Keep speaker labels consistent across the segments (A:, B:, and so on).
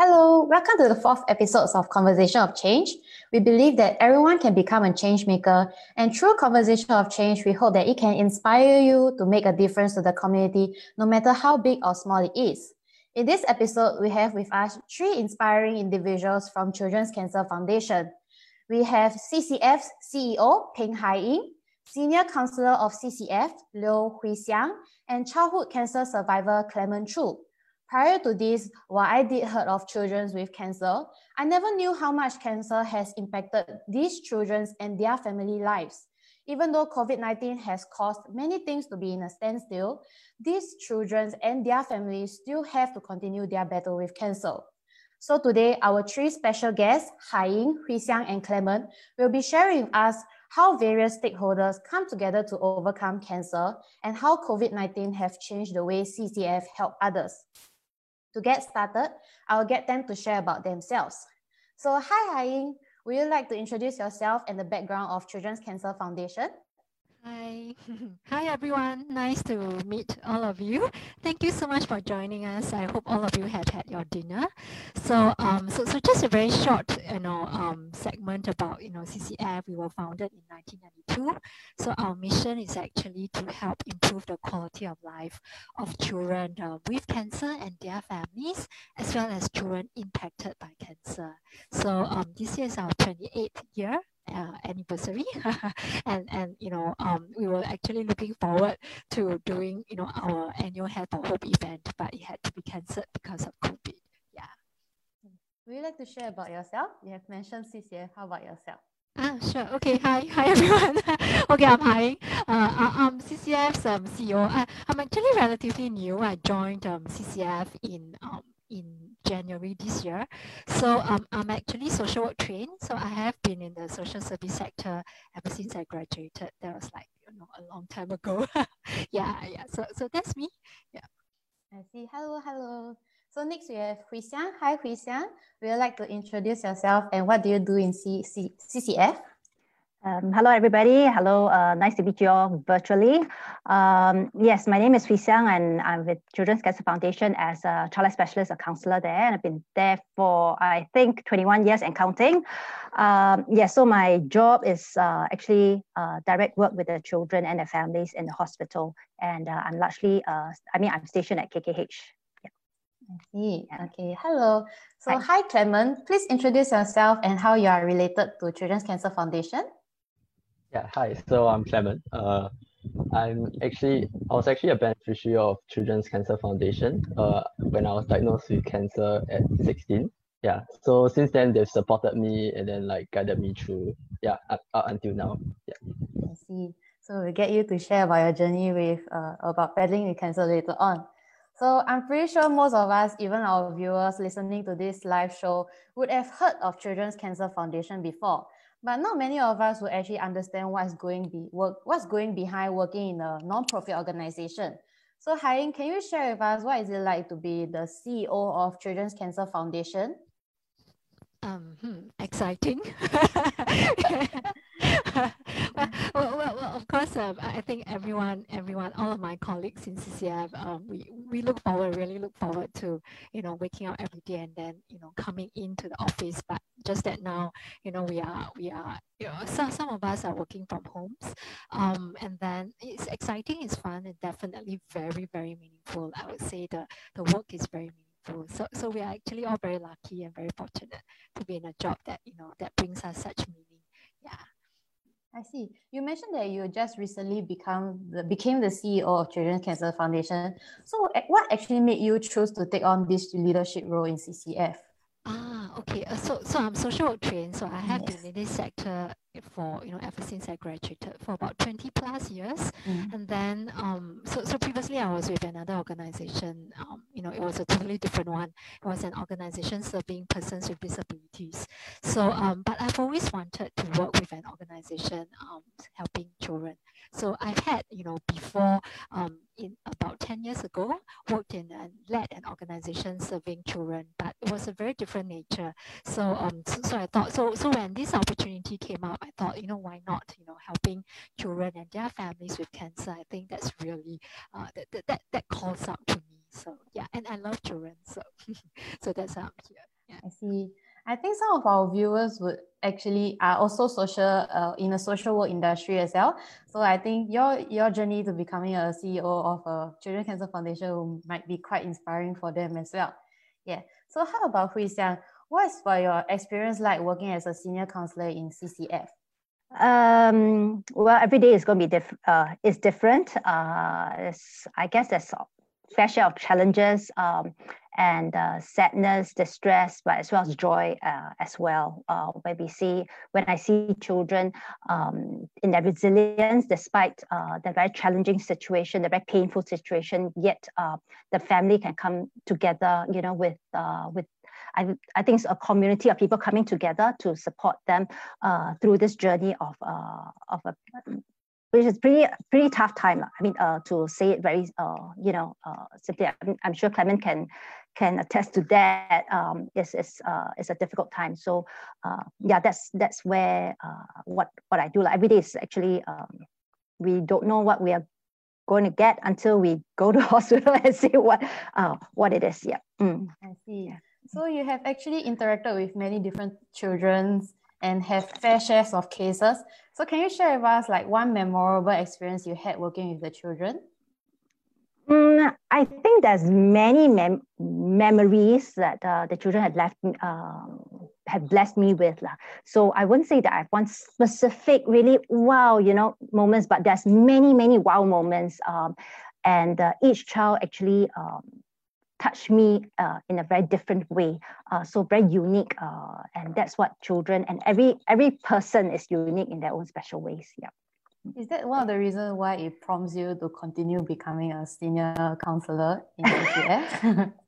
A: Hello, welcome to the fourth episode of Conversation of Change. We believe that everyone can become a change maker, and through Conversation of Change, we hope that it can inspire you to make a difference to the community, no matter how big or small it is. In this episode, we have with us three inspiring individuals from Children's Cancer Foundation. We have CCF's CEO, Peng Hai Ying, Senior Counselor of CCF, Liu Hui Xiang, and childhood cancer survivor Clement Chu. Prior to this, while I did heard of children with cancer, I never knew how much cancer has impacted these children and their family lives. Even though COVID-19 has caused many things to be in a standstill, these children and their families still have to continue their battle with cancer. So today, our three special guests, Hai Ying, Hui Xiang, and Clement, will be sharing us how various stakeholders come together to overcome cancer and how COVID-19 have changed the way CCF help others. To get started, I'll get them to share about themselves. So hi Hai Ying, would you like to introduce yourself and the background of Children's Cancer Foundation?
B: Hi. Hi, everyone. Nice to meet all of you. Thank you so much for joining us. I hope all of you have had your dinner. So, um, so, so just a very short, you know, um, segment about, you know, CCF. We were founded in 1992. So our mission is actually to help improve the quality of life of children uh, with cancer and their families, as well as children impacted by cancer. So um, this year is our 28th year uh, anniversary and and you know um, we were actually looking forward to doing you know our annual Hair for Hope event but it had to be cancelled because of COVID yeah
A: would you like to share about yourself you have mentioned CCF how about yourself
B: Ah, sure. Okay. Hi. Hi, everyone. okay, I'm Hai. Uh, I'm CCF's um, CEO. I, I'm actually relatively new. I joined um, CCF in um, in January this year. So um, I'm actually social work trained. So I have been in the social service sector ever since I graduated. That was like you know a long time ago. yeah, yeah. So so that's me. Yeah.
A: I see. Hello, hello. So next we have Hui Xiang. Hi Hui Xiang. Would you like to introduce yourself and what do you do in C- C- CCF?
C: Um, hello, everybody. Hello, uh, nice to meet you all virtually. Um, yes, my name is Hui Xiang, and I'm with Children's Cancer Foundation as a child specialist, a counselor there, and I've been there for I think 21 years and counting. Um, yes, yeah, so my job is uh, actually uh, direct work with the children and their families in the hospital, and uh, I'm largely, uh, I mean, I'm stationed at KKH.
A: I see. Okay. Hello. So, hi. hi, Clement. Please introduce yourself and how you are related to Children's Cancer Foundation.
D: Yeah, hi. So I'm Clement. Uh, I'm actually I was actually a beneficiary of Children's Cancer Foundation uh, when I was diagnosed with cancer at 16. Yeah. So since then they've supported me and then like guided me through yeah up, up until now. Yeah.
A: I see. So we get you to share about your journey with uh, about battling with cancer later on. So I'm pretty sure most of us, even our viewers listening to this live show, would have heard of Children's Cancer Foundation before but not many of us will actually understand what's going be work what's going behind working in a non-profit organization. So Haiying, can you share with us what is it like to be the CEO of Children's Cancer Foundation?
B: Um, hmm, exciting. well, well, well, of course, um, I think everyone, everyone, all of my colleagues in CCF, um, we, we look forward, really look forward to, you know, waking up every day and then, you know, coming into the office. But just that now, you know, we are, we are, you know, some, some of us are working from homes. Um, and then it's exciting, it's fun, and definitely very, very meaningful. I would say the, the work is very meaningful. So, so we are actually all very lucky and very fortunate to be in a job that, you know, that brings us such meaning. Yeah.
A: I see. You mentioned that you just recently become the, became the CEO of Children's Cancer Foundation. So, what actually made you choose to take on this leadership role in CCF?
B: Ah, okay. Uh, so, so I'm social work trained. So I have yes. been in this sector for you know ever since I graduated for about 20 plus years mm. and then um so so previously I was with another organization um you know it was a totally different one it was an organization serving persons with disabilities so um but I've always wanted to work with an organization um helping children so I've had you know before um in about 10 years ago worked in and led an organization serving children but it was a very different nature so um so, so I thought so so when this opportunity came up I thought, you know, why not, you know, helping children and their families with cancer. I think that's really, uh, that, that, that, that calls out to me. So yeah, and I love children. So so that's how I'm here. Yeah.
A: I see. I think some of our viewers would actually are also social uh, in the social work industry as well. So I think your your journey to becoming a CEO of a Children Cancer Foundation might be quite inspiring for them as well. Yeah. So how about Hui Xiang? What is for your experience like working as a senior counselor in CCF?
C: Um, well, every day is going to be uh, is different. Uh, I guess there's fair share of challenges um, and uh, sadness, distress, but as well as joy uh, as well. Uh, when we see, when I see children um, in their resilience, despite uh, the very challenging situation, the very painful situation, yet uh, the family can come together, you know, with uh, with I, I think it's a community of people coming together to support them through this journey of, of a which is pretty pretty tough time. I mean, uh, to say it very, uh, you know, uh, simply, I'm, I'm sure Clement can can attest to that. Um, it's it's uh, it's a difficult time. So, uh, yeah, that's that's where uh, what what I do. Like every day is actually um, we don't know what we are going to get until we go to hospital and see what uh, what it is. Yeah.
A: Mm. I see. So you have actually interacted with many different children's and have fair shares of cases. So can you share with us like one memorable experience you had working with the children?
C: Mm, I think there's many mem- memories that uh, the children had left um, have blessed me with. La. So I wouldn't say that I have one specific really wow, you know, moments, but there's many, many wow moments. Um, and uh, each child actually um, touched me uh, in a very different way. Uh, so very unique, uh, and that's what children and every every person is unique in their own special ways. Yeah.
A: Is that one of the reasons why it prompts you to continue becoming a senior counselor in CCF?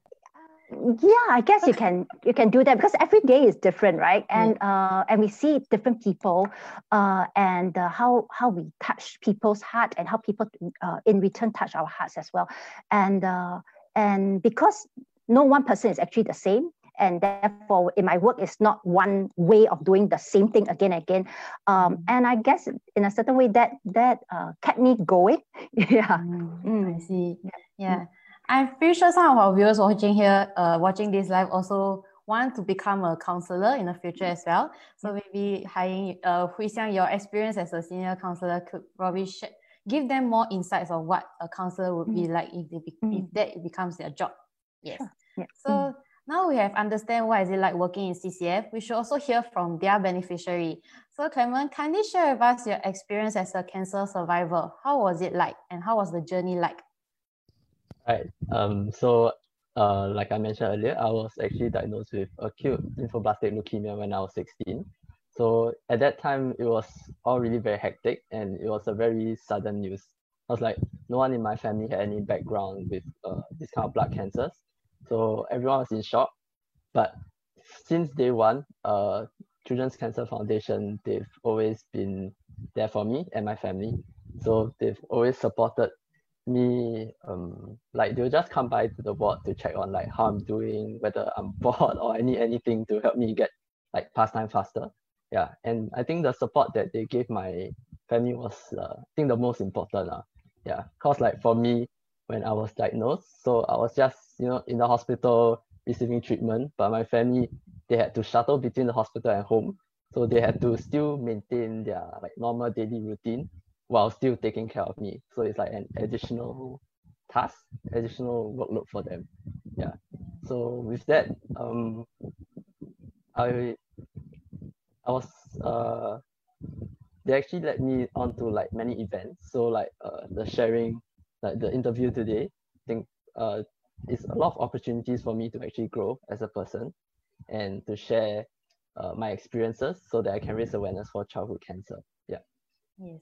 C: yeah i guess you can you can do that because every day is different right? And uh, and we see different people uh, and uh, how how we touch people's heart and how people uh, in return touch our hearts as well. And uh, and because no one person is actually the same, and therefore in my work it's not one way of doing the same thing again and again. Um, mm. and I guess in a certain way that that uh, kept me going. yeah.
A: Mm, mm. I see. Yeah. I'm pretty sure some of our viewers watching here, uh, watching this live also want to become a counselor in the future as well. So maybe hiring uh, Hui Xiang, your experience as a senior counselor could probably share give them more insights of what a counselor would be mm. like if they be, mm. if that becomes their job. Yes. Yeah. So mm. Now we have understand what is it like working in CCF. We should also hear from their beneficiary. So Clement, kindly share with us your experience as a cancer survivor. How was it like, and how was the journey like?
D: Right. Um. So, uh, like I mentioned earlier, I was actually diagnosed with acute lymphoblastic leukemia when I was 16. So at that time, it was all really very hectic and it was a very sudden news. I was like, no one in my family had any background with uh, this kind of blood cancers. So everyone was in shock. But since day one, uh, Children's Cancer Foundation, they've always been there for me and my family. So they've always supported me. Um, like they'll just come by to the ward to check on like how I'm doing, whether I'm bored or any anything to help me get like past time faster yeah and i think the support that they gave my family was uh, i think the most important uh. yeah cause like for me when i was diagnosed. So i was just you know in the hospital receiving treatment but my family they had to shuttle between the hospital and home. So they had to still maintain their like normal daily routine while still taking care of me. So it's like an additional task additional workload for them. Yeah. So with that um i I was uh they actually led me on to like many events. So like uh the sharing, like the interview today, I think uh it's a lot of opportunities for me to actually grow as a person and to share uh, my experiences so that I can raise awareness for childhood cancer. Yeah.
A: Yes.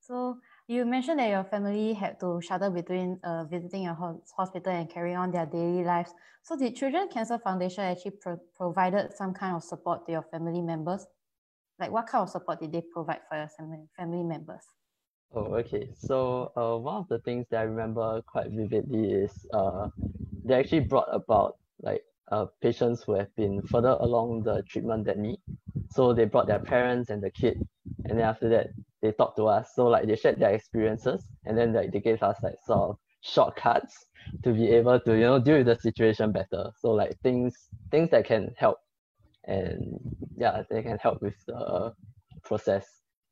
A: So you mentioned that your family had to shuttle between uh, visiting your ho- hospital and carrying on their daily lives. So the Children Cancer Foundation actually pro- provided some kind of support to your family members like what kind of support did they provide for your family members?
D: Oh, okay. So uh, one of the things that I remember quite vividly is uh, they actually brought about like uh, patients who have been further along the treatment than me. So they brought their parents and the kid, and then after that they talked to us. So like they shared their experiences, and then like they gave us like sort of shortcuts to be able to you know deal with the situation better so like things things that can help and yeah they can help with the process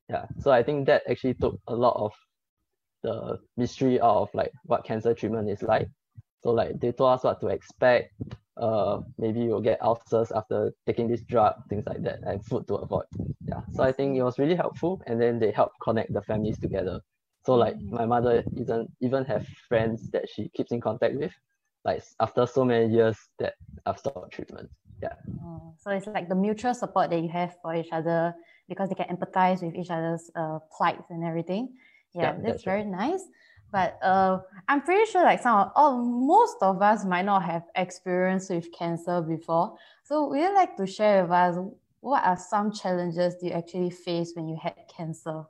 D: yeah so i think that actually took a lot of the mystery out of like what cancer treatment is like. So like they told us what to expect. Uh maybe you'll get ulcers after taking this drug things like that and food to avoid. Yeah so i think it was really helpful. And then they help connect the families together. So like
A: Mm.
D: my mother even even have friends that she keeps in contact with like after so many years that i've stopped treatment
A: Oh, so it's like the mutual support that you have for each other because they can empathize with each other's uh, plights and everything. Yeah,
D: Yeah,
A: that's,
D: that's right.
A: very nice. But uh, I'm pretty sure like some of, oh, most of us might not have experience with cancer before. So would you like to share with us what are some challenges you actually face when you had cancer?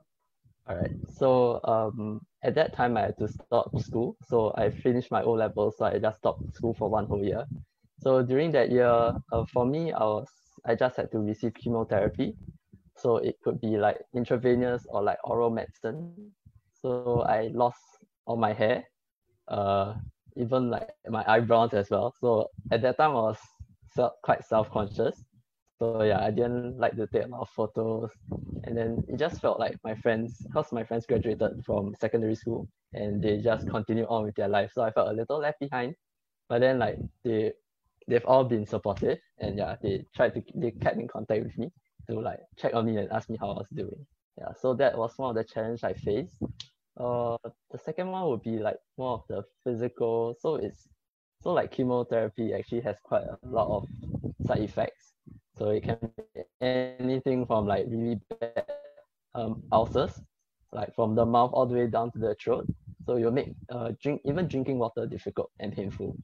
D: All right. So um, at that time, I had to stop school. So I finished my O level, so I just stopped school for one whole year. So during that year, uh, for me, I was I just had to receive chemotherapy. So it could be like intravenous or like oral medicine. So I lost all my hair, uh, even like my eyebrows as well. So at that time, I was self, quite self-conscious. So yeah, I didn't like to take a lot of photos and then it just felt like my friends because my friends graduated from secondary school and they just continue on with their life so i felt a little left behind but then like they they've all been supportive and yeah they tried to they kept in contact with me to like check on me and ask me how i was doing yeah so that was one of the challenge i faced uh the second one would be like more of the physical so it's so like chemotherapy actually has quite a lot of side effects so it can be anything from like really bad um, ulcers, like from the mouth all the way down to the throat. So you'll make uh, drink even drinking water difficult and painful.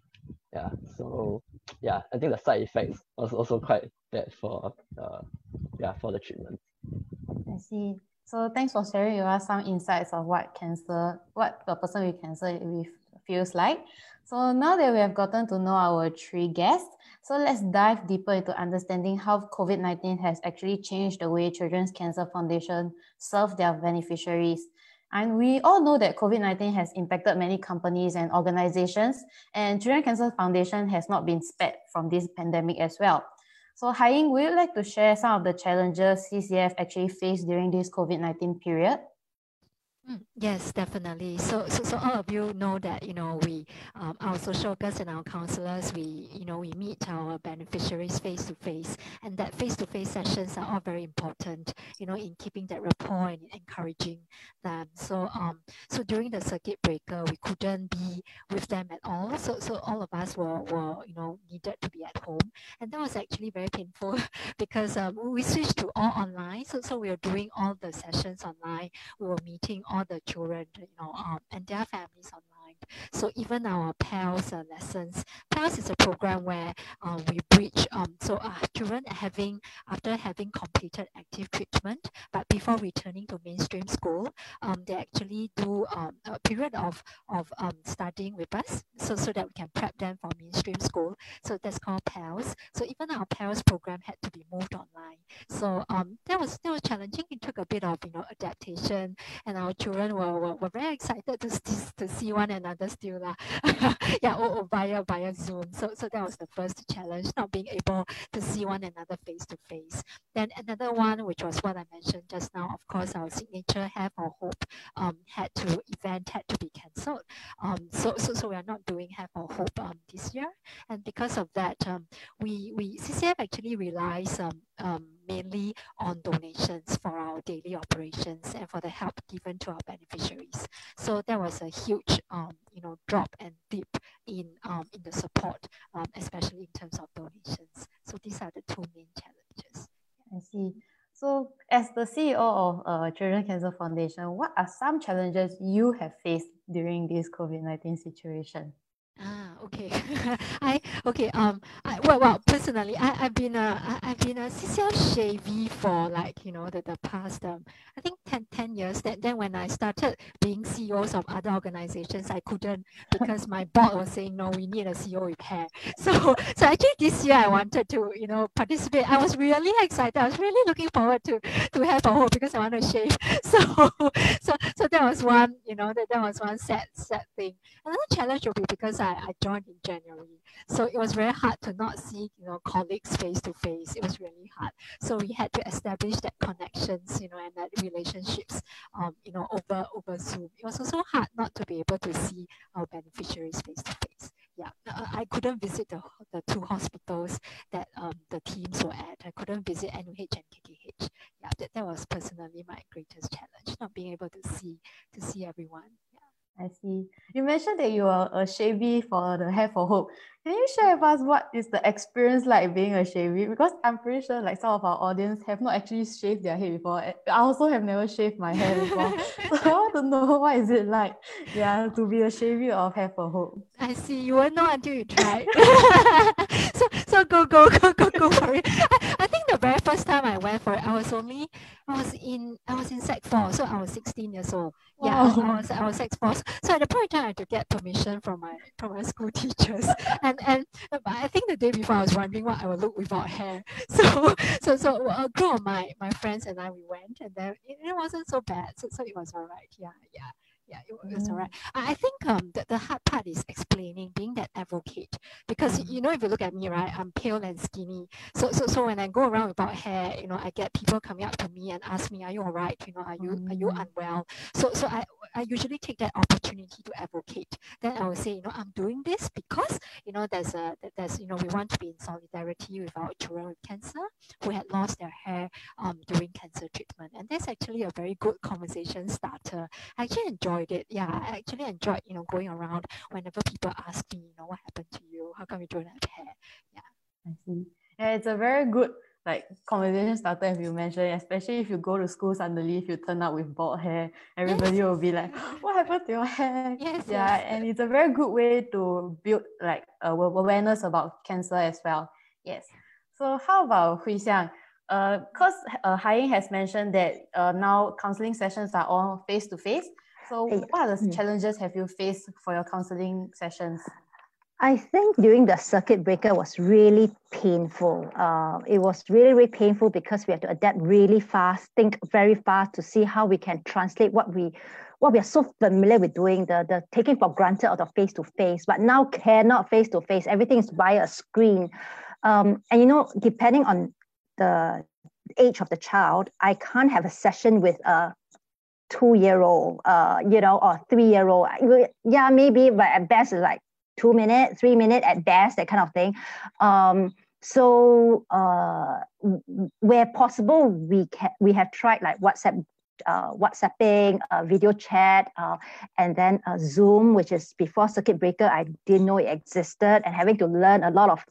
D: Yeah. So yeah, I think the side effects was also quite bad for uh, yeah for the treatment.
A: I see. So thanks for sharing with us some insights of what cancer, what a person with cancer feels like. So now that we have gotten to know our three guests, so let's dive deeper into understanding how COVID-19 has actually changed the way Children's Cancer Foundation serve their beneficiaries. And we all know that COVID-19 has impacted many companies and organizations, and Children Cancer Foundation has not been spared from this pandemic as well. So, Haiying, would you like to share some of the challenges CCF actually faced during this COVID 19 period?
B: Mm, Yes, definitely. So, so, so all of you know that you know we, um, our social workers and our counselors, we you know we meet our beneficiaries face to face, and that face to face sessions are all very important. You know, in keeping that rapport and encouraging them. So, um, so during the circuit breaker, we couldn't be with them at all. So, so all of us were were you know needed to be at home, and that was actually very painful because um, we switched to all online. So, so we were doing all the sessions online we were meeting all the children, you know, um, and their families online. So even our PALS uh, lessons, PALS is a program where uh, we bridge. Um, so uh, children having after having completed active treatment, but before returning to mainstream school, um, they actually do um, a period of of um, studying with us, so so that we can prep them for mainstream school. So that's called PALS. So even our PALS program had to be moved online. So um, that was that was challenging. It took a bit of you know adaptation and our children were, were, were very excited to, to see one another still lah. yeah, oh, oh, via via Zoom. So so that was the first challenge, not being able to see one another face to face. Then another one, which was what I mentioned just now, of course, our signature Hair for Hope um, had to event had to be cancelled. Um, so so so we are not doing Hair for Hope um, this year, and because of that, um, we we CCF actually relies um, um, mainly on donations for our daily operations and for the help given to our beneficiaries. So there was a huge, um, you know, drop and dip in um, in the support, um, especially in terms of donations. So these are the two main challenges.
A: I see. So, as the CEO of uh, Children Cancer Foundation, what are some challenges you have faced during this COVID 19 situation?
B: Ah, okay. I okay. Um, I, well, well, personally, I, I've been a I've been a CCF shavee for like you know the, the past um I think 10, 10 years. That then when I started being CEOs of other organizations, I couldn't because my board was saying no, we need a CEO hair. So so actually this year I wanted to you know participate. I was really excited. I was really looking forward to to Hair for Hope because I want to shave. So so so that was one you know that, that was one sad sad thing. Another challenge will be because I, I joined in January. So it was very hard to not see, you know, colleagues face to face. It was really hard. So we had to establish that connections, you know, and that relationships, um, you know, over over Zoom. It was also hard not to be able to see our beneficiaries face to face. Yeah, uh, I couldn't visit the, the two hospitals that um, the teams were at. I couldn't visit NUH and KKH. Yeah, that, that was personally my greatest challenge, not being able to see to see everyone.
A: I see. You mentioned that you are a shavee for the Hair for Hope. Can you share with us what is the experience like being a shavee? Because I'm pretty sure like some of our audience have not actually shaved their hair before. I also have never shaved my hair before. so I want to know what is it like, yeah, to be a shavee of Hair for Hope.
B: I see. You won't know until you try. so so go go go go go for it. I, I think the very first time I went for it, I was only I was in I was in sec four, so I was 16 years old. Yeah, wow. I was I was four. So at the point in time I had to get permission from my from my school teachers. And and but I think the day before I was wondering what I would look without hair. So so so a group of my my friends and I we went and then it, it wasn't so bad. So so it was all right. Yeah, yeah yeah, it, was all right. I think um the, the hard part is explaining, being that advocate. Because mm. you know, if you look at me, right, I'm pale and skinny. So so so when I go around without hair, you know, I get people coming up to me and ask me, Are you all right? You know, are you are you mm. unwell? So so I I usually take that opportunity to advocate. Then I will say, you know, I'm doing this because, you know, there's a there's you know, we want to be in solidarity with our children with cancer who had lost their hair um during cancer treatment. And that's actually a very good conversation starter. I actually enjoy enjoyed it. Yeah, I actually enjoyed, you know, going around whenever people ask me, you know, what happened to you? How come you don't have hair? Yeah.
A: I see. Yeah, it's a very good like conversation starter if you mention, especially if you go to school suddenly if you turn up with bald hair, everybody yes. will be like, What happened to your hair?
B: Yes.
A: Yeah,
B: yes.
A: and it's a very good way to build like uh, awareness about cancer as well. Yes. So how about Hui Xiang? Because uh, uh, has mentioned that uh, now counseling sessions are all face to face. So, what are the mm. challenges have you faced for your counseling sessions?
C: I think during the circuit breaker was really painful. Uh, it was really, really painful because we had to adapt really fast, think very fast to see how we can translate what we what we are so familiar with doing, the, the taking for granted of the face to face, but now cannot face to face. Everything is via a screen. Um, and you know, depending on the age of the child, I can't have a session with a two year old, uh, you know, or three year old. Yeah, maybe, but at best it's like two minutes, three minutes at best, that kind of thing. Um, so uh, where possible, we can we have tried like WhatsApp. Uh, WhatsApping, uh, video chat, uh, and then uh, Zoom, which is before circuit breaker, I didn't know it existed, and having to learn a lot of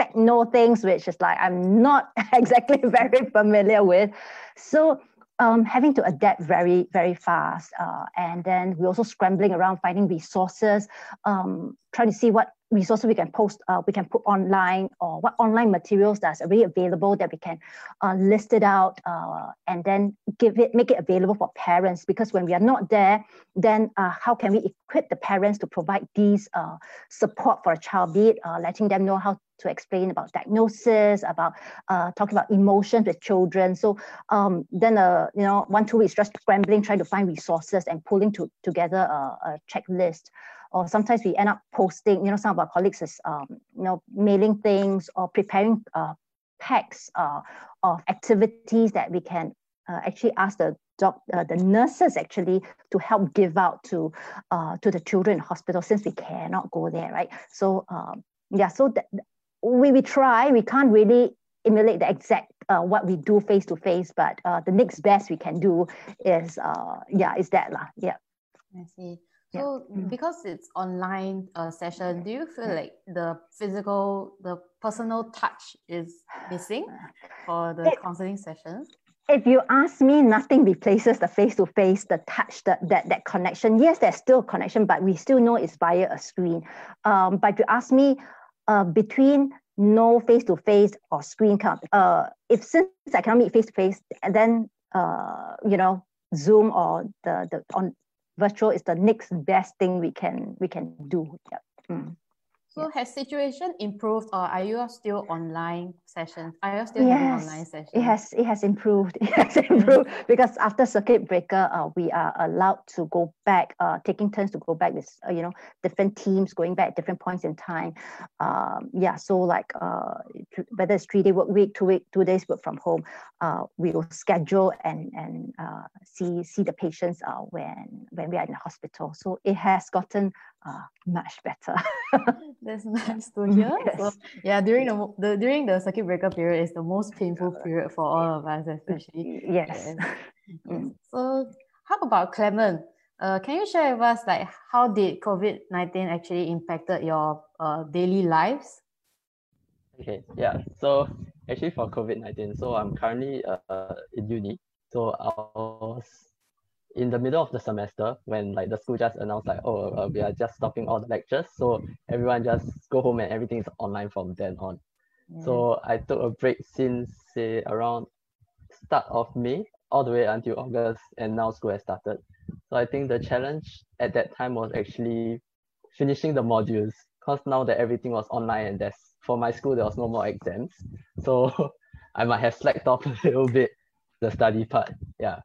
C: techno things, which is like I'm not exactly very familiar with. So um, having to adapt very, very fast. Uh, and then we're also scrambling around finding resources, um, trying to see what resources we can post, uh, we can put online or what online materials that's already available that we can uh, list it out uh, and then give it, make it available for parents. Because when we are not there, then uh, how can we equip the parents to provide these uh, support for a child, be it uh, letting them know how to explain about diagnosis, about uh, talking about emotions with children. So um, then, uh, you know, one, two weeks just scrambling, trying to find resources and pulling to, together a, a checklist. Or sometimes we end up posting, you know, some of our colleagues is, um, you know, mailing things or preparing uh, packs uh, of activities that we can uh, actually ask the doc, uh, the nurses actually to help give out to uh, to the children in hospital since we cannot go there, right? So um, yeah, so that, we, we try, we can't really emulate the exact uh, what we do face to face, but uh, the next best we can do is uh, yeah, is that lah. Yeah.
A: I see. So yeah. Mm. because it's online uh, session, do you feel like the physical, the personal touch is missing for the it, counseling sessions?
C: If you ask me, nothing replaces the face to face, the touch, the, that that connection. Yes, there's still a connection, but we still know it's via a screen. Um, but if you ask me, uh, between no face to face or screen come. Uh, if since I cannot meet face to face, then uh, you know Zoom or the the on virtual is the next best thing we can we can do. Yeah. Mm.
A: So has situation improved or are you still online sessions? Are you still yes, online sessions?
C: It has it has improved. It has improved because after circuit breaker, uh, we are allowed to go back, uh, taking turns to go back with uh, you know different teams going back at different points in time. Um, yeah, so like uh, whether it's three day work week, two week, two days work from home, uh, we will schedule and and uh, see see the patients uh, when when we are in the hospital. So it has gotten uh, much better.
A: That's nice to hear. Yes. So yeah, during the, the during the circuit breaker period is the most painful period for all of us, especially.
C: Yes.
A: yes. So how about Clement? Uh, can you share with us like how did COVID nineteen actually impacted your uh, daily lives?
D: Okay, yeah. So actually for COVID nineteen, so I'm currently uh, in uni. So I was in the middle of the semester when like the school just announced like oh uh, we are just stopping all the lectures. So everyone just go home and everything is online from then on. Yeah. so i took a break since say around start of may all the way until august and now school has started. So i think the challenge at that time was actually finishing the modules because now that everything was online and there's for my school there was no more exams. So i might have slacked off a little bit the study part. Yeah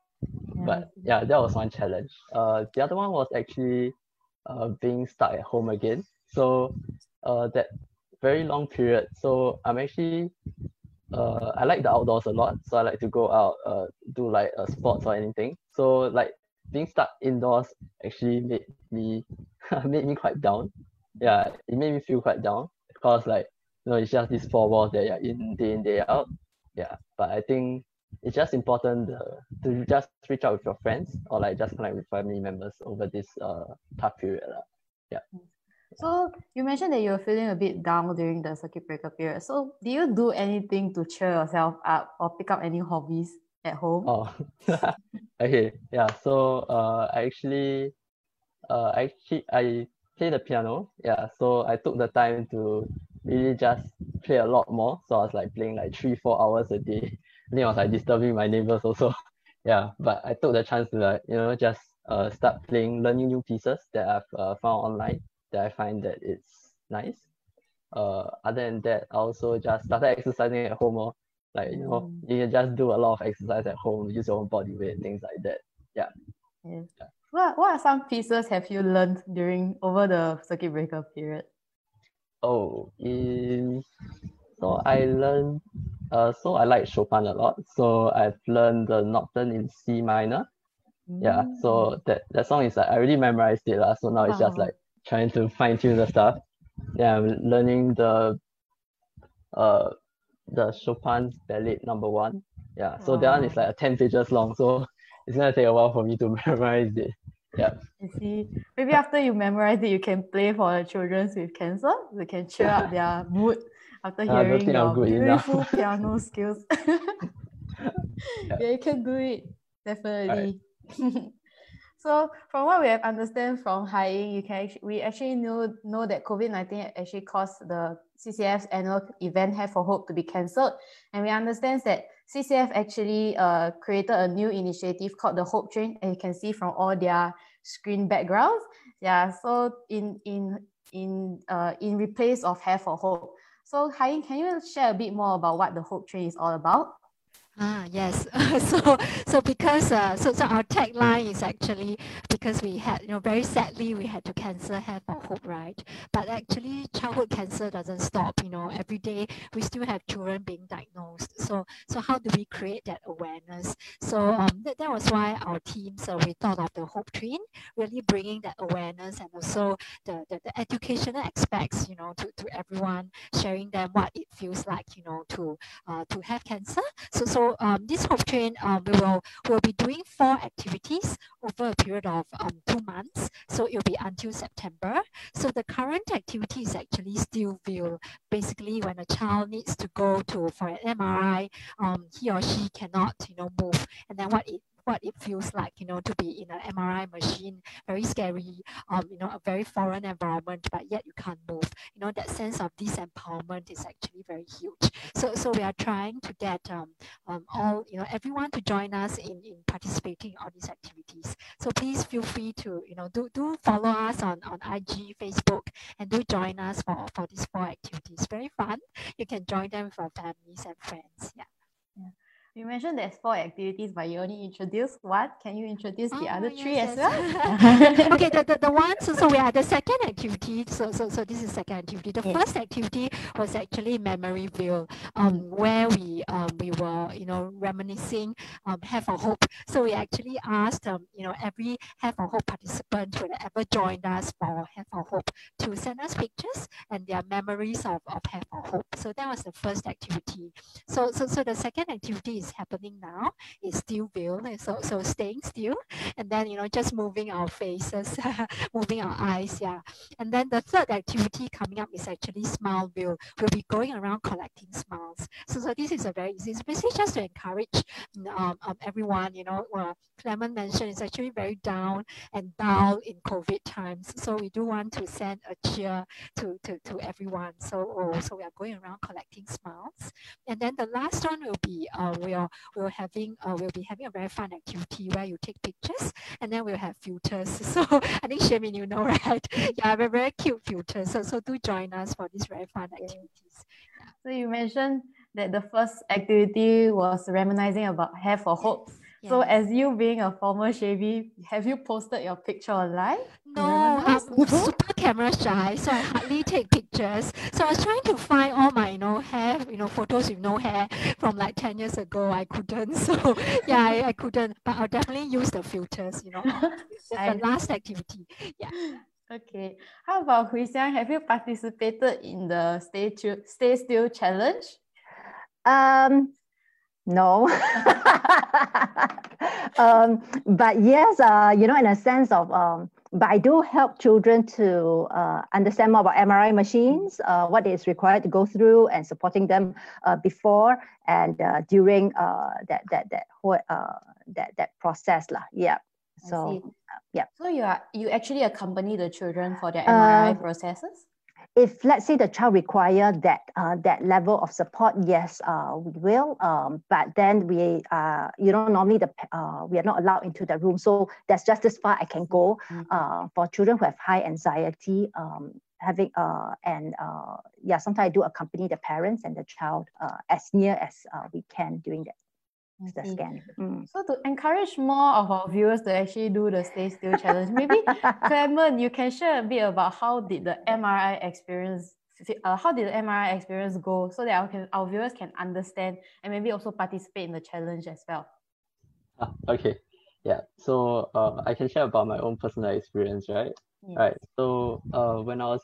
D: but yeah, that was one challenge. Uh, the other one was actually uh, being stuck at home again. So uh, that very long period. So I'm actually uh, I like the outdoors a lot. So I like to go out, uh, do like uh, sports or anything. So like being stuck indoors actually made me made me quite down. Yeah, it made me feel quite down because like you know it's just these four walls that you're in day in day out. Yeah, but I think it's just important uh, to just reach out with your friends or like just connect with family members over this uh tough period. Uh. Yeah.
A: So you mentioned that you were feeling a bit down during the circuit breaker period. So do you do anything to cheer yourself up or pick up any hobbies at home?
D: Oh, okay. Yeah. So uh, I actually, uh, actually I play the piano. Yeah. So I took the time to really just play a lot more. So I was like playing like three, four hours a day think I was like disturbing my neighbors also. yeah, but I took the chance to like, you know, just uh, start playing, learning new pieces that I've uh, found online that I find that it's nice. Uh, other than that, I also just started exercising at home or like, you know, mm. you can just do a lot of exercise at home, use your own body weight, things like that. Yeah.
A: yeah. yeah. What, what are some pieces have you learned during over the circuit breaker period?
D: Oh, in so I learned uh, so I like Chopin a lot. So I've learned the Nocturne in C minor. Yeah, so mm. that, that song is like I already memorized it. La, so now it's just like trying to fine tune the stuff. Yeah, I'm learning the uh the Chopin's Ballade number one. Yeah, so that one is like 10 pages long. So it's gonna take a while for me to memorize it. Yeah.
A: You see, maybe after you memorize it, you can play for the children with cancer. They can cheer up their mood after uh, hearing your beautiful piano skills. yeah. yeah, you can do it definitely. Right. so from what we have understand from Hai you can actually, we actually know know that COVID nineteen actually caused the CCF's annual event Hair for Hope to be cancelled, and we understand that CCF actually uh, created a new initiative called the Hope Train, and you can see from all their screen backgrounds. Yeah, so in in in uh, in replace of Hair for Hope. So Hai can you share a bit more about what the Hope Train is all about?
B: Ah, yes. so, so because uh, so, so our tagline is actually because we had, you know, very sadly we had to cancel Hair for Hope, right? But actually, childhood cancer doesn't stop. You know, every day we still have children being diagnosed. So, so how do we create that awareness? So um, that, that was why our team, so we thought of the Hope Train, really bringing that awareness and also the, the, the educational aspects, you know, to, to everyone, sharing them what it feels like, you know, to uh, to have cancer. So, so so um, this Hope Train, um, we will will be doing four activities over a period of um, two months. So it will be until September. So the current activity is actually still view. Basically, when a child needs to go to for an MRI, um, he or she cannot, you know, move. And then what it what it feels like, you know, to be in an MRI machine, very scary, um, you know, a very foreign environment, but yet you can't move. You know, that sense of disempowerment is actually very huge. So, so we are trying to get um, um, all, you know, everyone to join us in, in participating on these activities. So please feel free to, you know, do, do follow us on, on IG, Facebook, and do join us for, for these four activities. Very fun. You can join them with our families and friends. Yeah.
A: yeah. You mentioned there's four activities, but you only introduced one. Can you introduce the
B: oh,
A: other
B: yes,
A: three
B: yes.
A: as well?
B: okay, the, the, the one, so, so we are the second activity. So, so, so this is second activity. The
A: yes.
B: first activity was actually Memory Wheel, um, where we um, we were, you know, reminiscing um, Hair for Hope. So we actually asked, um, you know, every Hair for Hope participant who had ever joined us for Hair for Hope to send us pictures and their memories of, of Hair for Hope. So that was the first activity. So, so, so the second activity is happening now is still wheel. So, so staying still and then, you know, just moving our faces, moving our eyes. Yeah. And then the third activity coming up is actually smile wheel. We'll be going around collecting smiles. So, so this is a very easy, it's basically just to encourage um, um, everyone, you know, well, Clement mentioned it's actually very down and dull in COVID times. So we do want to send a cheer to, to, to everyone. So, oh, so we are going around collecting smiles. And then the last one will be uh, are we're having uh, we'll be having a very fun activity where you take pictures and then we'll have filters. So I think Shamin, you know, right? Yeah, we're very cute filters. So so do join us for these very fun activities.
A: So you mentioned that the first activity was reminiscing about Hair for Hope. Yes. So as you being a former Shavee, have you posted your picture online?
B: No, I'm super camera shy, so I hardly take pictures. So I was trying to find all my, you know, hair, you know, photos with no hair from like 10 years ago. I couldn't. So yeah, I, I couldn't. But I'll definitely use the filters, you know, the last activity. Yeah.
A: Okay. How about Hui Xiang? Have you participated in the Stay, Stay Still challenge?
C: Um, no. um, but yes, uh, you know, in a sense of, um, but I do help children to uh, understand more about MRI machines, uh, what is required to go through, and supporting them uh, before and uh, during uh, that that that whole uh, that that process, lah. Yeah. So yeah.
A: So you are you actually accompany the children for their MRI processes
C: if let's say the child require that uh, that level of support, yes, uh, we will. Um, but then we, uh, you know, normally the uh, we are not allowed into the room, so that's just as far I can go. Mm-hmm. Uh, for children who have high anxiety, um, having uh, and uh, yeah, sometimes I do accompany the parents and the child uh, as near as uh, we can during that the scan. Mm.
A: So to encourage more of our viewers to actually do the stay still challenge, maybe Clement, you can share a bit about how did the MRI experience uh, how did the MRI experience go so that our, can, our viewers can understand and maybe also participate in the challenge as well?
D: Ah, okay, yeah. So uh, I can share about my own personal experience, right? Yes. Right. So uh, when I was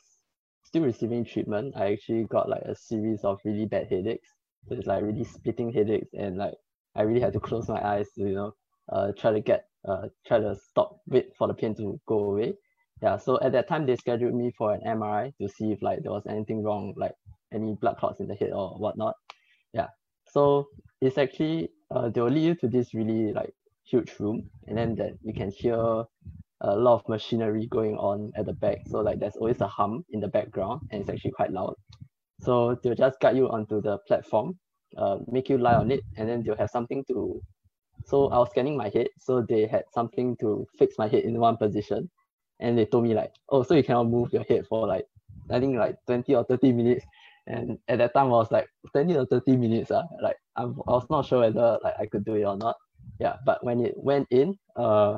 D: still receiving treatment, I actually got like a series of really bad headaches. So it's like really splitting headaches and like I really had to close my eyes to, you know, uh, try to get, uh, try to stop, wait for the pain to go away. Yeah, so at that time, they scheduled me for an MRI to see if like there was anything wrong, like any blood clots in the head or whatnot. Yeah, so it's actually, uh, they will lead you to this really like huge room and then that you can hear a lot of machinery going on at the back. So like there's always a hum in the background and it's actually quite loud. So they'll just guide you onto the platform uh, make you lie on it and then they'll have something to so I was scanning my head so they had something to fix my head in one position. And they told me like oh so you cannot move your head for like I think like 20 or 30 minutes. And at that time I was like 20 or 30 minutes uh, like I'm, I was not sure whether like I could do it or not. Yeah but when it went in uh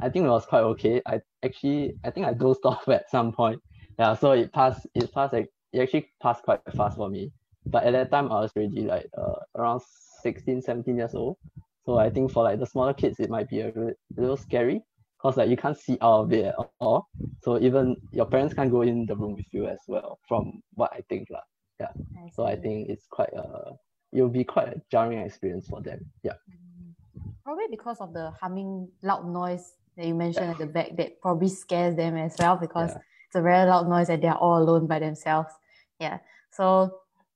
D: I think it was quite okay. I actually I think I dozed off at some point. Yeah so it passed it passed like it actually passed quite fast for me but at that time I was already like uh, around 16 17 years old so I think for like the smaller kids it might be a little, a little scary because like you can't see out of it at all so even your parents can't go in the room with you as well from what I think lah. yeah I so I think it's quite a it'll be quite a jarring experience for them yeah
A: mm. probably because of the humming loud noise that you mentioned yeah. at the back that probably scares them as well because yeah. it's a very loud noise and they're all alone by themselves yeah so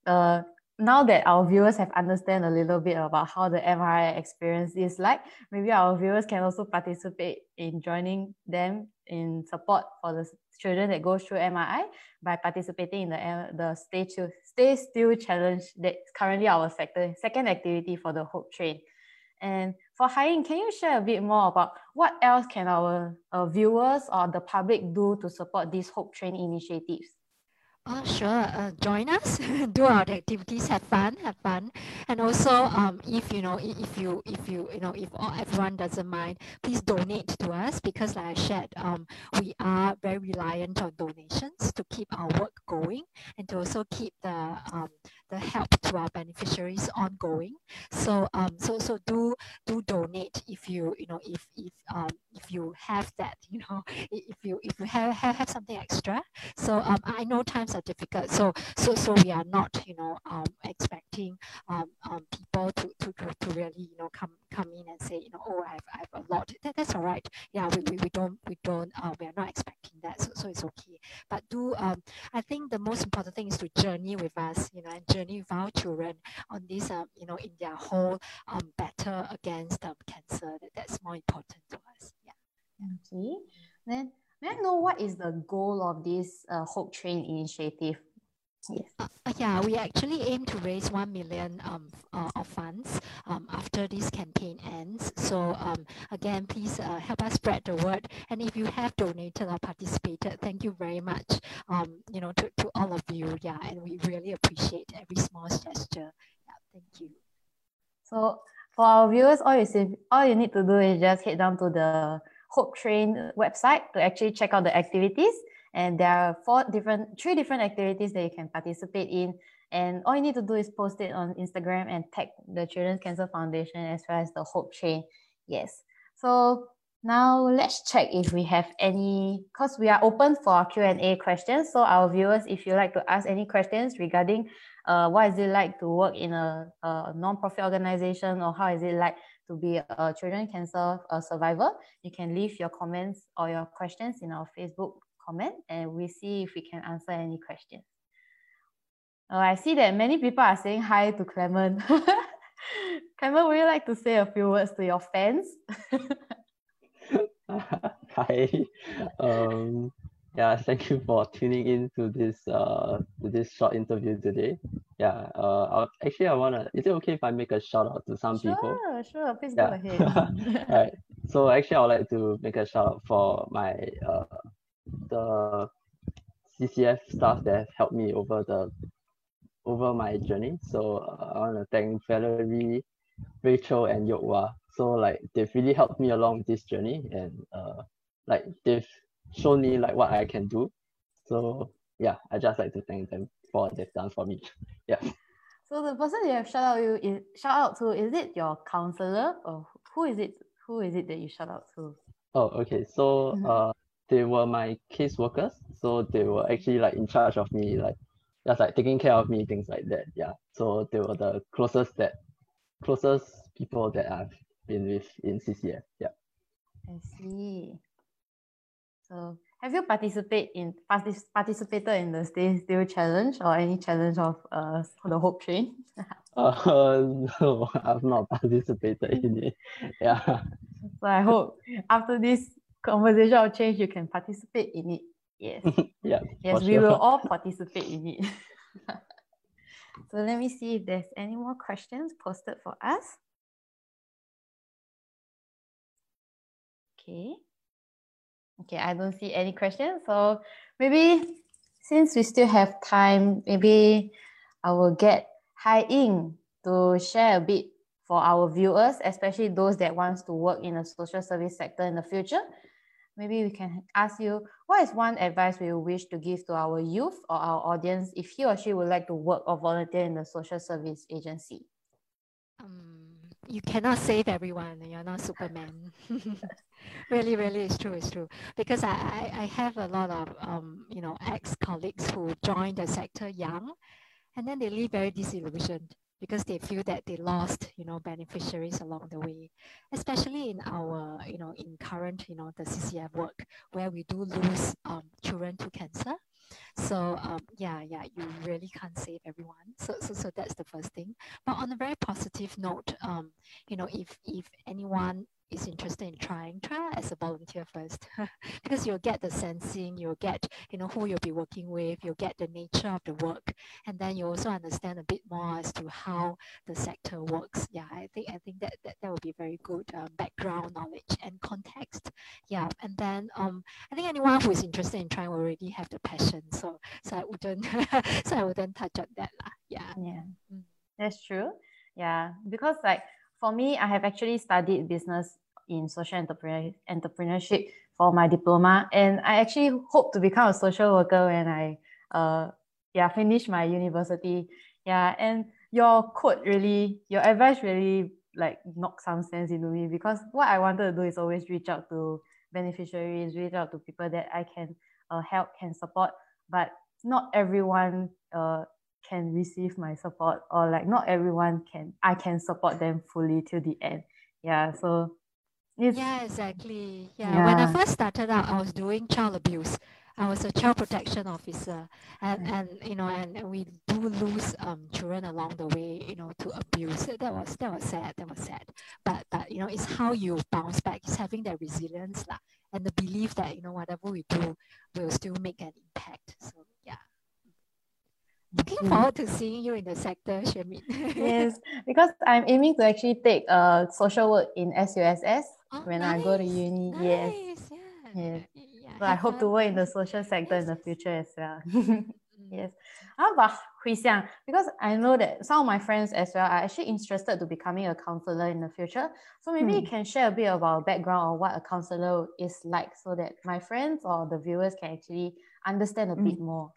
A: uh, now that our viewers have understand a little bit about how the MRI experience is like, maybe our viewers can also participate in joining them in support for the children that go through MRI by participating in the the Stay Still, Stay Still challenge that's currently our sector, second activity for the Hope Train. And for Haiying, can you share a bit more about what else can our uh, viewers or the public do to support these Hope Train initiatives?
B: Oh, sure. Uh, join us, do our activities, have fun, have fun, and also, um, if you know, if you, if you, you know, if all, everyone doesn't mind, please donate to us because, like I shared, um, we are very reliant on donations to keep our work going and to also keep the um, the help to our beneficiaries ongoing. So um, so so do do donate if you you know if if um, if you have that you know if you if you have have, have something extra. So um, I know times are difficult. So so so we are not you know um, expecting um, um, people to, to, to, to really you know come come in and say you know oh I have, I have a lot. That, that's all right. Yeah, we, we, we don't we don't uh, we are not expecting that. So, so it's okay. But do um, I think the most important thing is to journey with us. You know and journey with our children on this, um, you know, in their whole um, battle against um, cancer. That, that's more important to us.
A: Okay. Then may I know what is the goal of this uh, Hope Train initiative?
B: Yes. Uh, yeah, we actually aim to raise 1 million um, uh, of funds um, after this campaign ends. So um, again, please uh, help us spread the word. And if you have donated or participated, thank you very much, um, you know, to, to all of you. Yeah, and we really appreciate every small gesture. Yeah, thank you.
A: So for our viewers, all you, see, all you need to do is just head down to the Hope Train website to actually check out the activities and there are four different, three different activities that you can participate in. And all you need to do is post it on Instagram and tag the Children's Cancer Foundation as well as the Hope Train. Yes. So now let's check if we have any, because we are open for Q&A questions. So our viewers, if you like to ask any questions regarding uh, what is it like to work in a, a non-profit organization or how is it like to be a children cancer survivor, you can leave your comments or your questions in our Facebook comment and we see if we can answer any questions. Oh, I see that many people are saying hi to Clement. Clement, would you like to say a few words to your fans?
D: hi. Um, yeah, thank you for tuning in to this uh to this short interview today. Yeah, uh, I'll, actually I wanna. Is it okay if I make a shout out to some
A: sure,
D: people?
A: Sure, sure. Please yeah. go ahead.
D: right. So actually, I would like to make a shout out for my uh the CCF staff that have helped me over the over my journey. So uh, I want to thank Valerie, Rachel, and Yokwah. So like they've really helped me along this journey, and uh, like they've shown me like what I can do. So yeah, I just like to thank them for what they've done for me. yeah.
A: So the person you have shout out you is shout out to is it your counselor or who is it who is it that you shout out to?
D: Oh okay. So mm-hmm. uh they were my case workers so they were actually like in charge of me like just like taking care of me things like that yeah so they were the closest that closest people that I've been with in CCF yeah
A: I see so have you participated in partic- participated in the Stay Still challenge or any challenge of uh the Hope Train?
D: uh, no, I've not participated in it. Yeah.
A: So I hope after this conversation of change, you can participate in it. Yes.
D: yeah.
A: Yes, we sure. will all participate in it. so let me see if there's any more questions posted for us. Okay. Okay, I don't see any questions. So maybe since we still have time, maybe I will get Haiying to share a bit for our viewers, especially those that wants to work in the social service sector in the future maybe we can ask you what is one advice we wish to give to our youth or our audience if he or she would like to work or volunteer in the social service agency?
B: Um, you cannot save everyone. You're not Superman. really, really, it's true. It's true. Because I, I, I have a lot of um, you know ex colleagues who joined the sector young, and then they leave very disillusioned because they feel that they lost, you know, beneficiaries along the way, especially in our, you know, in current, you know, the CCF work where we do lose um, children to cancer. So um, yeah, yeah, you really can't save everyone. So, so, so that's the first thing. But on a very positive note, um, you know, if if anyone is interested in trying, try as a volunteer first because you'll get the sensing, you'll get, you know, who you'll be working with, you'll get the nature of the work, and then you also understand a bit more as to how the sector works. Yeah, I think I think that that, that would be very good um, background knowledge and context. Yeah, and then um, I think anyone who is interested in trying already have the passion, so so I wouldn't so I wouldn't touch on that lah. Yeah.
A: Yeah, mm. that's true. Yeah, because like for me, I have actually studied business in social entrepreneur, entrepreneurship for my diploma, and I actually hope to become a social worker when I uh yeah finish my university. Yeah, and your quote really, your advice really like knocked some sense into me because what I wanted to do is always reach out to beneficiaries, reach out to people that I can uh, help, can support, but not everyone uh, can receive my support or like not everyone can I can support them fully till the end. Yeah, so
B: it's, yeah, exactly. Yeah. yeah. When I first started out, I was doing child abuse. I was a child protection officer, and, and you know, and, we do lose um children along the way, you know, to abuse. That was that was sad. That was sad. But but you know, it's how you bounce back. It's having that resilience, lah, and the belief that you know whatever we do will still make an impact. So. Looking mm. forward to seeing you in the sector, Shermin.
A: yes, because I'm aiming to actually take uh, social work in SUSS oh, when nice. I go to uni. Nice. Yes. Yeah. Yes. Yeah, so I hope to work in the social sector yes. in the future as well. Mm. yes. How about Hui Xiang? Because I know that some of my friends as well are actually interested to becoming a counselor in the future. So maybe mm. you can share a bit about background on what a counselor is like so that my friends or the viewers can actually understand a mm. bit more.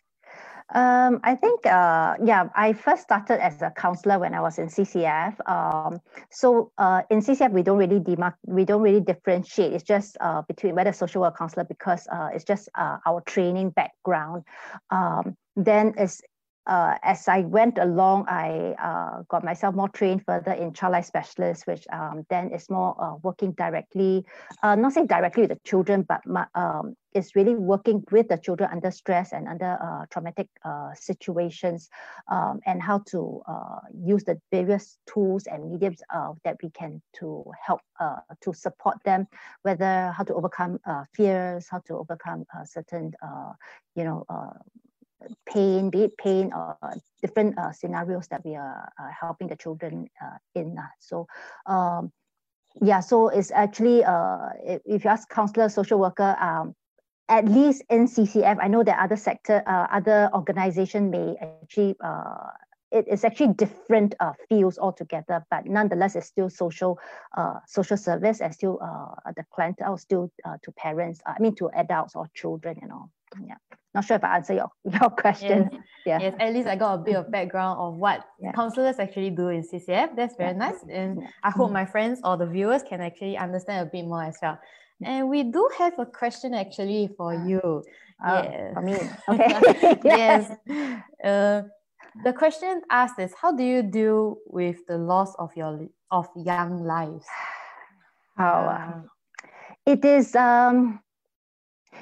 C: Um, I think, uh, yeah, I first started as a counselor when I was in CCF. Um, so uh, in CCF, we don't really demark, we don't really differentiate. It's just uh, between whether social work counselor because uh, it's just uh, our training background. Um, then it's uh, as I went along, I uh, got myself more trained further in child life specialist, which um, then is more uh, working directly, uh, not saying directly with the children, but my, um, is really working with the children under stress and under uh, traumatic uh, situations, um, and how to use the various tools and mediums that we can to help to support them, whether how to overcome fears, how to overcome certain, you know pain, be it pain or different uh, scenarios that we are uh, helping the children uh, in. So, um, yeah, so it's actually, uh, if you ask counselor, social worker, um, at least in CCF, I know that other sector, uh, other organization may actually uh, it is actually different fields altogether, but nonetheless, it's still social social service and still the clientele still to parents, I mean to adults or children, you know. Yeah. Not sure if I answer your, your question.
A: Yes. Yeah. Yes, at least I got a bit of background of what yeah. counselors actually do in CCF. That's very yeah. nice. And yeah. I hope mm-hmm. my friends or the viewers can actually understand a bit more as well. And we do have a question actually for ah. you.
C: Uh, yes. For me. Okay.
A: yes. Uh, the question asked is how do you deal with the loss of your of young lives?
C: How uh, it is um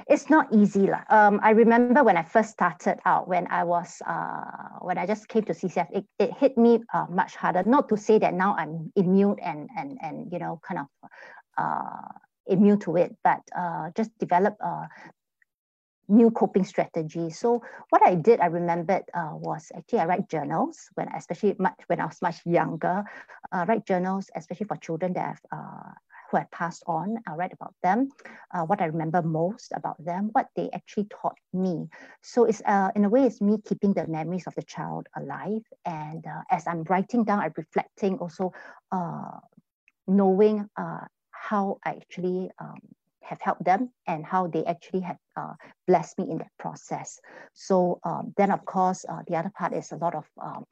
C: it's not easy. Um, I remember when I first started out, when I was, uh, when I just came to CCF, it, it hit me uh, much harder. Not to say that now I'm immune and, and, and you know, kind of uh, immune to it, but uh, just develop uh, new coping strategies. So what I did, I remembered uh, was actually I write journals when, especially much when I was much younger, uh, write journals, especially for children that have uh, who had passed on. I write about them, uh, what I remember most about them, what they actually taught me. So it's uh, in a way, it's me keeping the memories of the child alive. And uh, as I'm writing down, I'm reflecting also, uh, knowing uh, how I actually um, have helped them and how they actually have uh, blessed me in that process. So um, then, of course, uh, the other part is a lot of um,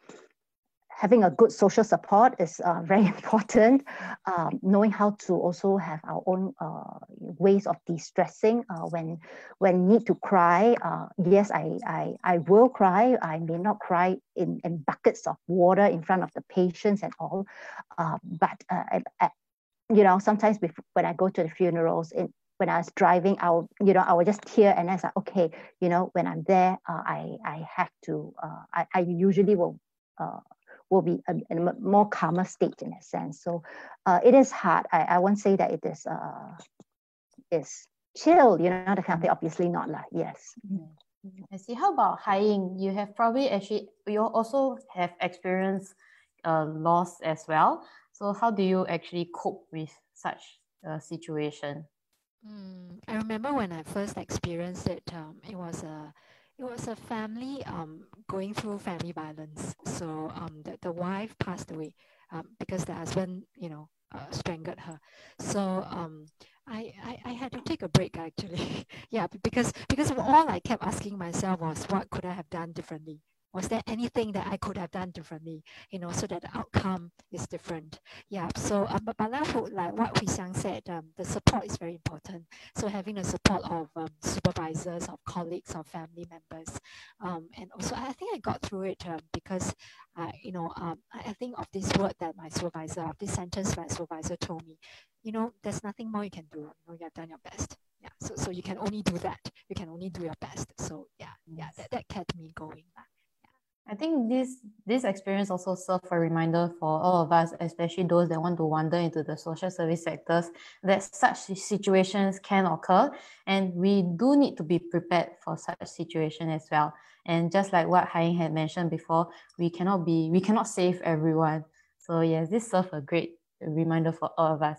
C: having a good social support is uh, very important. Um, knowing how to also have our own uh, ways of de-stressing uh, when when need to cry. Uh, yes, I, I I will cry. I may not cry in, in buckets of water in front of the patients and all, uh, but uh, I, I, you know sometimes when I go to the funerals, in, when I was driving, I'll, you know, I would just tear and I was like, okay, you know, when I'm there, uh, I, I have to, I, I usually will, uh, will be in a more calmer state in a sense. So uh, it is hard. I, I won't say that it is, uh, is chill, you know, the kind of thing, obviously not lah, yes.
A: Mm-hmm. I see. How about Hai Ying? You have probably actually, you also have experienced uh, loss as well. So how do you actually cope with such a situation?
B: Mm, I remember when I first experienced it, um, it was a it was a family um, going through family violence. So um, the, the wife passed away um, because the husband, you know, uh, strangled her. So um, I, I, I had to take a break actually. yeah, because because all I kept asking myself was, what could I have done differently? Was there anything that I could have done differently, you know, so that the outcome is different? Yeah, so um, but, but like what Hui Xiang said, um, the support is very important. So having the support of um, supervisors, of colleagues, of family members, um, and also I think I got through it um, because, uh, you know, um, I, I think of this word that my supervisor, of this sentence my supervisor told me, you know, there's nothing more you can do. You know, you have done your best. Yeah, so so you can only do that. You can only do your best. So yeah, yeah, that, that kept me going.
A: I think this this experience also serves a reminder for all of us, especially those that want to wander into the social service sectors, that such situations can occur, and we do need to be prepared for such situation as well. And just like what Hai had mentioned before, we cannot be we cannot save everyone. So yes, this serves a great reminder for all of us.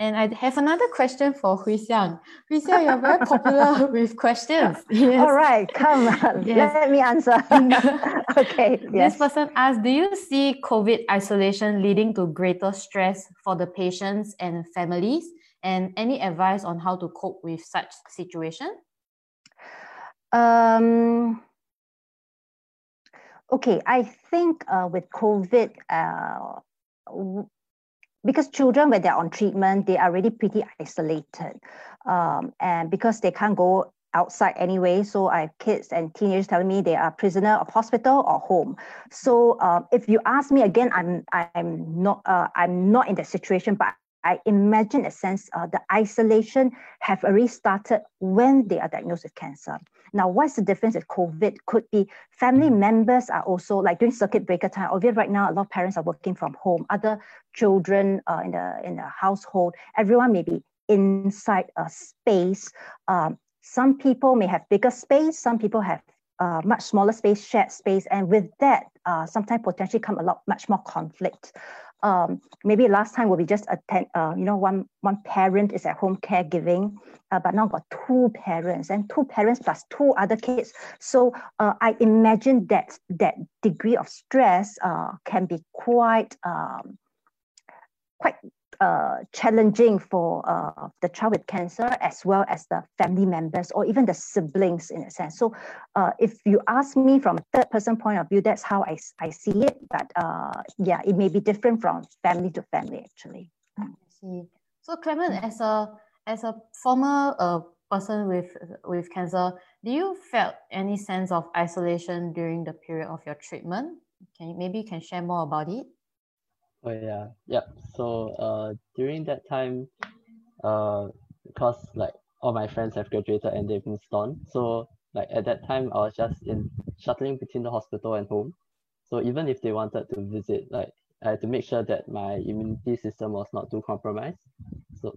A: And I have another question for Hui Xiang. Hui Xiang, you're very popular with questions.
C: Yes. All right, come on. yes. let me answer. okay.
A: Yes. This person asked, do you see COVID isolation leading to greater stress for the patients and families? And any advice on how to cope with such situation?
C: Um, okay, I think uh, with COVID, uh, because children when they're on treatment they are already pretty isolated um, and because they can't go outside anyway so i have kids and teenagers telling me they are prisoner of hospital or home. So uh, if you ask me again i'm i'm not uh, i'm not in that situation but I imagine a sense uh, the isolation have already started when they are diagnosed with cancer. Now, what's the difference with COVID? Could be family mm. members are also like during circuit breaker time. Obviously, right now a lot of parents are working from home. Other children uh, in the in the household, everyone may be inside a space. Um, some people may have bigger space. Some people have uh, much smaller space, shared space, and with that, uh, sometimes potentially come a lot much more conflict um, maybe last time will be just attend, uh, you know, one, one parent is at home caregiving, uh, but now got two parents and two parents plus two other kids. So uh, I imagine that that degree of stress uh, can be quite, um, quite uh, challenging for uh, the child with cancer as well as the family members or even the siblings in a sense. So uh, if you ask me from a third person point of view, that's how I, I see it. But uh, yeah, it may be different from family to family actually.
A: I see. So Clement, as a as a former uh, person with with cancer, do you felt any sense of isolation during the period of your treatment? Can you, maybe you can share more about it?
D: Oh yeah, yep. So uh during that time, uh because like all my friends have graduated and they've moved on. So like at that time I was just in shuttling between the hospital and home. So even if they wanted to visit, like I had to make sure that my immunity system was not too compromised. So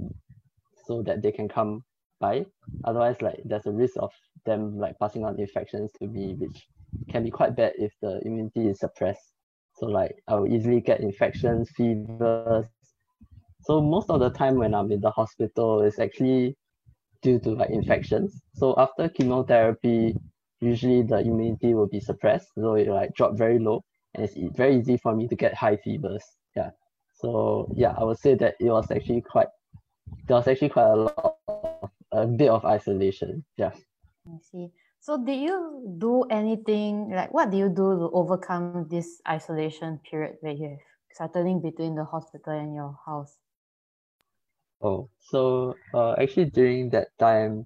D: so that they can come by. Otherwise like there's a risk of them like passing on infections to me, which can be quite bad if the immunity is suppressed. So like I will easily get infections, fevers. So most of the time when I'm in the hospital, it's actually due to like infections. So after chemotherapy, usually the immunity will be suppressed, so it like drop very low, and it's very easy for me to get high fevers. Yeah. So yeah, I would say that it was actually quite there was actually quite a lot of, a bit of isolation. Yeah.
A: I see. So did you do anything like what do you do to overcome this isolation period where you have settling between the hospital and your house?
D: Oh, so uh, actually during that time,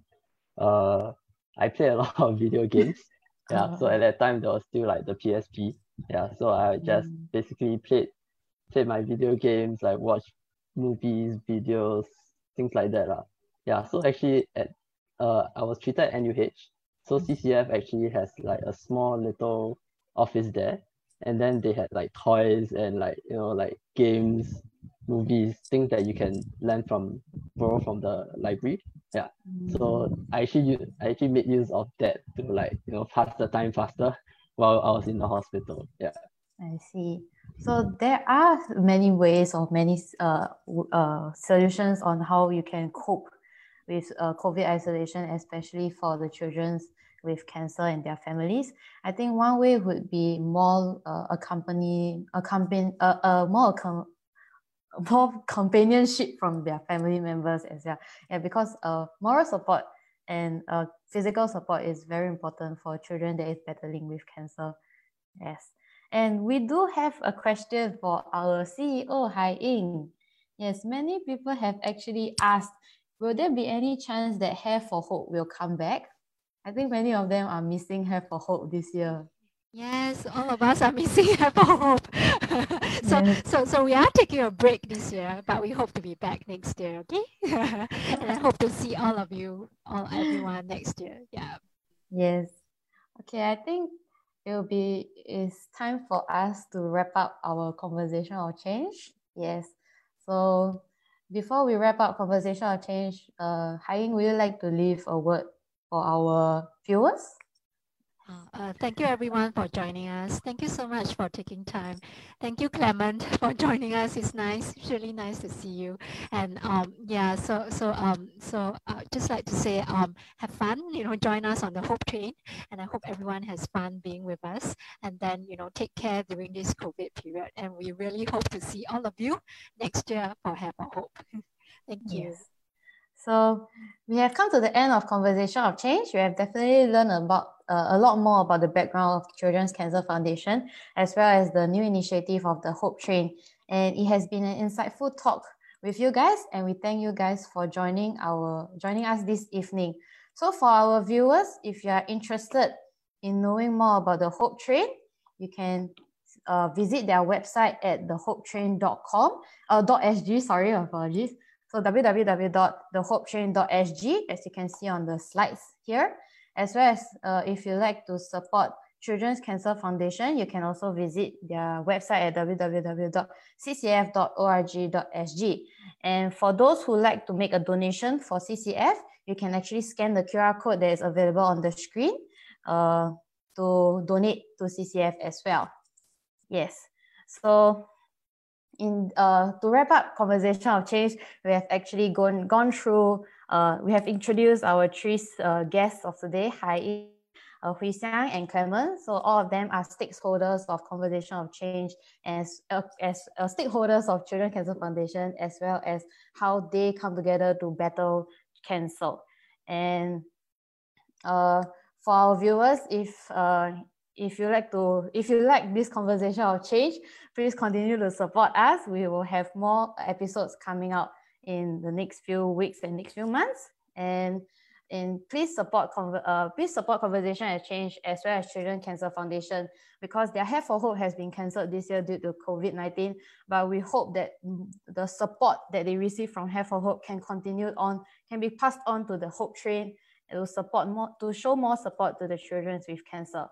D: uh, I played a lot of video games. Yeah, so at that time there was still like the PSP. Yeah, so I just mm. basically played played my video games, like watch movies, videos, things like that. Uh. yeah, so actually at uh I was treated at NUH. So CCF actually has like a small little office there. And then they had like toys and like, you know, like games, movies, things that you can learn from borrow from the library. Yeah. So I actually I actually made use of that to like, you know, pass the time faster while I was in the hospital. Yeah.
A: I see. So there are many ways or many uh, uh, solutions on how you can cope with uh, COVID isolation, especially for the children with cancer and their families. I think one way would be more uh, accompany, accompany, uh, uh, more, com- more companionship from their family members as well. Yeah, because uh, moral support and uh, physical support is very important for children that is battling with cancer. Yes. And we do have a question for our CEO, Hai Ying. Yes, many people have actually asked, will there be any chance that Hair for Hope will come back? I think many of them are missing Hair for Hope this year.
B: Yes, all of us are missing Hair for Hope. so, yes. so, so we are taking a break this year, but we hope to be back next year, okay? and I hope to see all of you, all everyone next year. Yeah.
A: Yes. Okay, I think it will be it's time for us to wrap up our conversation of change. Yes. So before we wrap up conversation of change, uh, Haiying, would you like to leave a word for our viewers?
B: Uh, thank you everyone for joining us. Thank you so much for taking time. Thank you Clement for joining us. It's nice, it's really nice to see you. And um, yeah, so so um so uh, just like to say um have fun. You know, join us on the Hope Train, and I hope everyone has fun being with us. And then you know, take care during this COVID period. And we really hope to see all of you next year for Hair for Hope. Thank you. Yes.
A: So we have come to the end of Conversation of Change. We have definitely learned about uh, a lot more about the background of Children's Cancer Foundation, as well as the new initiative of the Hope Train. And it has been an insightful talk with you guys, and we thank you guys for joining our joining us this evening. So for our viewers, if you are interested in knowing more about the Hope Train, you can uh, visit their website at thehopetrain.com uh, .sg, sorry, apologies. So www.thehopetrain.sg, as you can see on the slides here, as well as uh, if you like to support Children's Cancer Foundation, you can also visit their website at www.ccf.org.sg. And for those who like to make a donation for CCF, you can actually scan the QR code that is available on the screen uh, to donate to CCF as well. Yes. So in uh, to wrap up conversation of change, we have actually gone gone through. Uh, we have introduced our three uh, guests of today, Hai, uh, Hui Xiang, and Clement. So all of them are stakeholders of conversation of change, as uh, as uh, stakeholders of Children Cancer Foundation, as well as how they come together to battle cancer. And uh, for our viewers, if uh, if you like to if you like this conversation of change please continue to support us we will have more episodes coming out in the next few weeks and next few months. And and please support uh, please support conversation and change as well as children cancer foundation because their hair for hope has been cancelled this year due to covid-19 but we hope that the support that they receive from hair for hope can continue on can be passed on to the hope train. To support more to show more support to the children with cancer.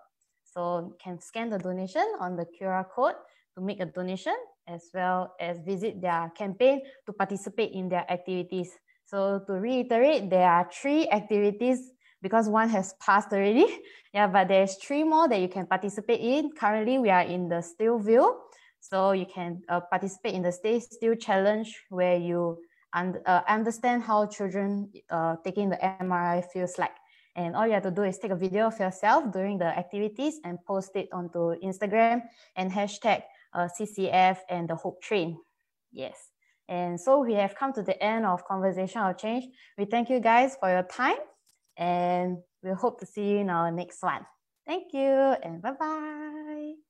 A: So you can scan the donation on the QR code to make a donation as well as visit their campaign to participate in their activities. So to reiterate, there are three activities because one has passed already. Yeah, but there's three more that you can participate in. Currently, we are in the still view. So you can uh, participate in the Stay Still Challenge where you un- uh, understand how children uh, taking the MRI feels like. And all you have to do is take a video of yourself during the activities and post it onto Instagram and hashtag uh, CCF and the Hope Train. Yes. And so we have come to the end of Conversation of Change. We thank you guys for your time and we hope to see you in our next one. Thank you and bye bye.